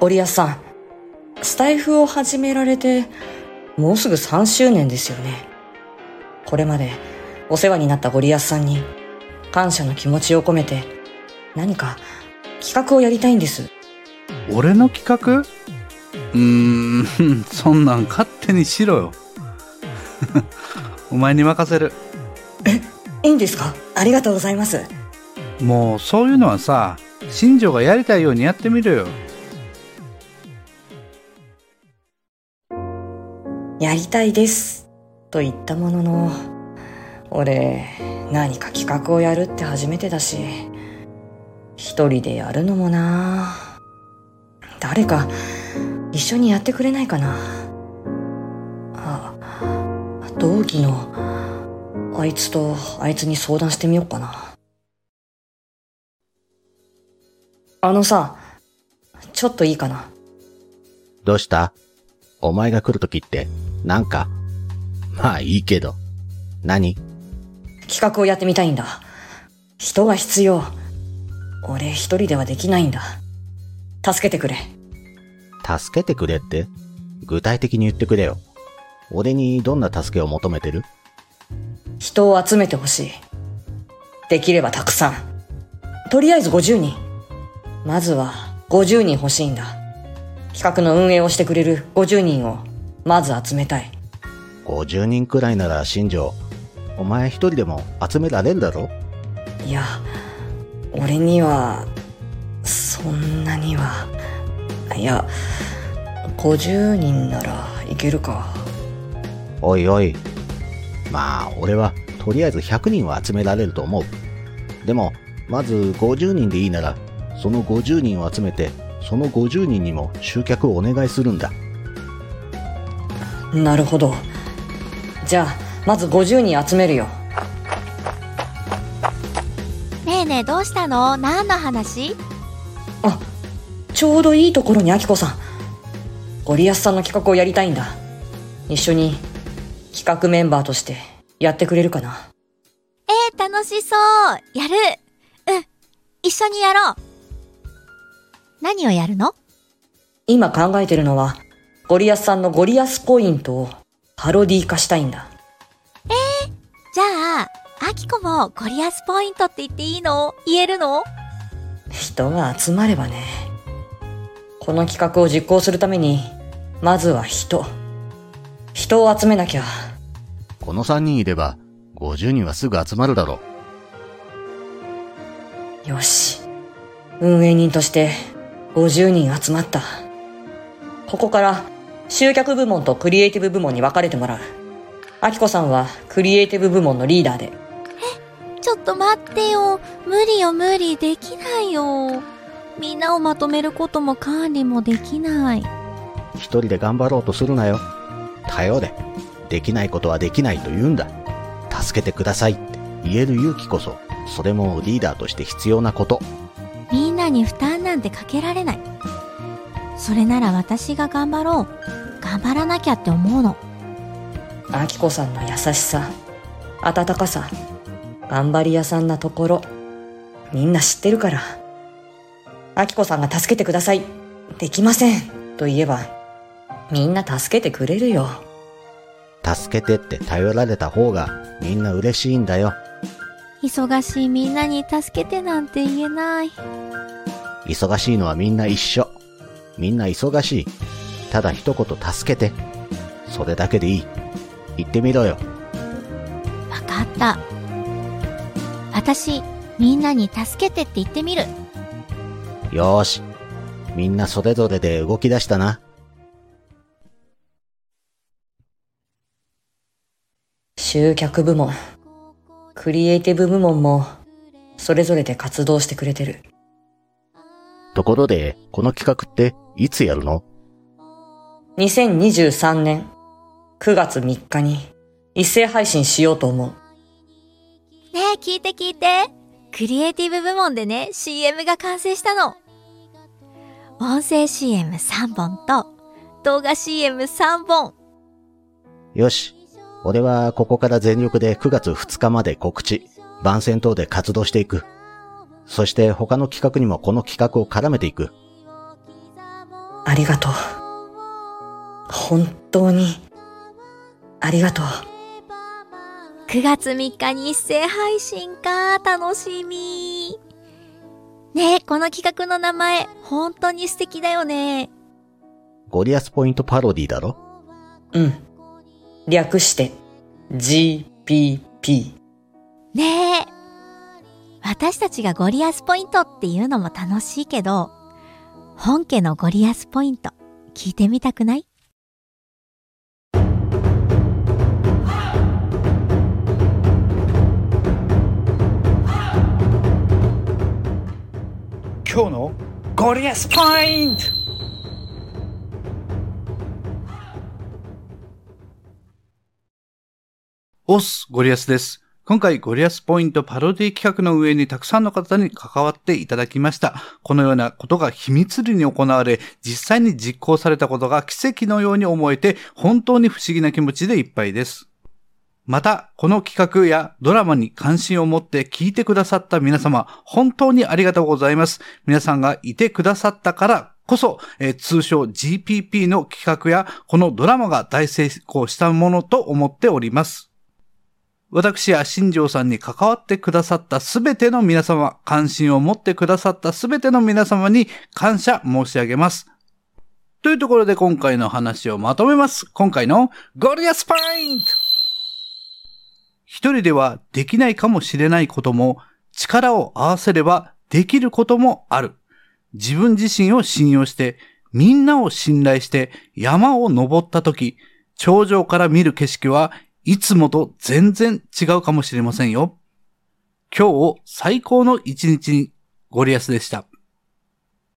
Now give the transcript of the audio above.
ゴリアスさん、スタイフを始められて、もうすぐ3周年ですよね。これまでお世話になったゴリアスさんに、感謝の気持ちを込めて、何か企画をやりたいんです。俺の企画？うーん、そんなん勝手にしろよ。お前に任せる。いいんですか？ありがとうございます。もうそういうのはさ、新庄がやりたいようにやってみるよ。やりたいです。と言ったものの、俺、何か企画をやるって初めてだし、一人でやるのもな誰か一緒にやってくれないかなあ、同期のあいつとあいつに相談してみようかな。あのさ、ちょっといいかなどうした？お前が来るときって、なんか、まあいいけど。何？企画をやってみたいんだ。人が必要。俺一人ではできないんだ。助けてくれ。助けてくれって？具体的に言ってくれよ。俺にどんな助けを求めてる？人を集めてほしい。できればたくさん。とりあえず50人。まずは50人欲しいんだ。企画の運営をしてくれる50人をまず集めたい。?50 人くらいなら新庄。お前一人でも集められるだろ？いや、俺には、そんなには。いや、50人ならいけるか。おいおい。まあ、俺は、とりあえず100人は集められると思う。でも、まず50人でいいなら、その50人を集めて、その50人にも集客をお願いするんだ。なるほど。じゃあ、まず50人集めるよ。ねえねえどうしたの？何の話？あ、ちょうどいいところにアキコさん。ゴリアスさんの企画をやりたいんだ。一緒に企画メンバーとしてやってくれるかな。えー、楽しそうやるうん一緒にやろう何をやるの？今考えてるのは、ゴリアスさんのゴリアスポイントをパロディ化したいんだ。じゃあ、アキコもゴリアスポイントって言っていいの？言えるの？人が集まればね。この企画を実行するために、まずは人。人を集めなきゃ。この3人いれば、50人はすぐ集まるだろよし。運営人として50人集まった。ここから集客部門とクリエイティブ部門に分かれてもらう。アキコさんはクリエイティブ部門のリーダーで。ちょっと待ってよ。無理よ無理。できないよ。みんなをまとめることも管理もできない。う。一人で頑張ろうとするなよ。頼れ。できないことはできないと言うんだ。助けてくださいって言える勇気こそ、それもリーダーとして必要なこと。みんなに負担なんてかけられない。それなら私が頑張ろう。頑張らなきゃって思うの。アキコさんの優しさ、温かさ、頑張り屋さんなところ、みんな知ってるから。アキコさんが助けてください。できません。と言えば、みんな助けてくれるよ。助けてって頼られた方がみんな嬉しいんだよ。忙しいみんなに助けてなんて言えない。忙しいのはみんな一緒。みんな忙しい。ただ一言助けて。それだけでいい。言ってみろよ。わかった。私、みんなに助けてって言ってみる。よーし。みんなそれぞれで動き出したな。集客部門、クリエイティブ部門も、それぞれで活動してくれてる。ところで、この企画っていつやるの？2023年9月3日に一斉配信しようと思う。ねえ、聞いて聞いて。クリエイティブ部門でね、CM が完成したの。音声 CM3 本と、動画 CM3 本。よし。俺はここから全力で9月2日まで告知、番宣等で活動していく。そして他の企画にもこの企画を絡めていく。ありがとう。本当に、ありがとう。9月3日に一斉配信か。楽しみ。ねえ、この企画の名前、本当に素敵だよね。ゴリアスポイントパロディだろ？うん。略して、GPP。ねえ。私たちがゴリアスポイントっていうのも楽しいけど、本家のゴリアスポイント、聞いてみたくない？今日のゴリアスポイント。おっす、ゴリアスです。今回ゴリアスポイントパロディ企画の上にたくさんの方に関わっていただきました。このようなことが秘密裏に行われ、実際に実行されたことが奇跡のように思えて、本当に不思議な気持ちでいっぱいです。また、この企画やドラマに関心を持って聞いてくださった皆様、本当にありがとうございます。皆さんがいてくださったからこそ、えー通称 GPP の企画やこのドラマが大成功したものと思っております。私や新庄さんに関わってくださったすべての皆様、関心を持ってくださったすべての皆様に感謝申し上げます。というところで今回の話をまとめます。今回のゴリアスポイント一人ではできないかもしれないことも、力を合わせればできることもある。自分自身を信用して、みんなを信頼して山を登った時、頂上から見る景色はいつもと全然違うかもしれませんよ。今日を最高の一日にゴリアスでした。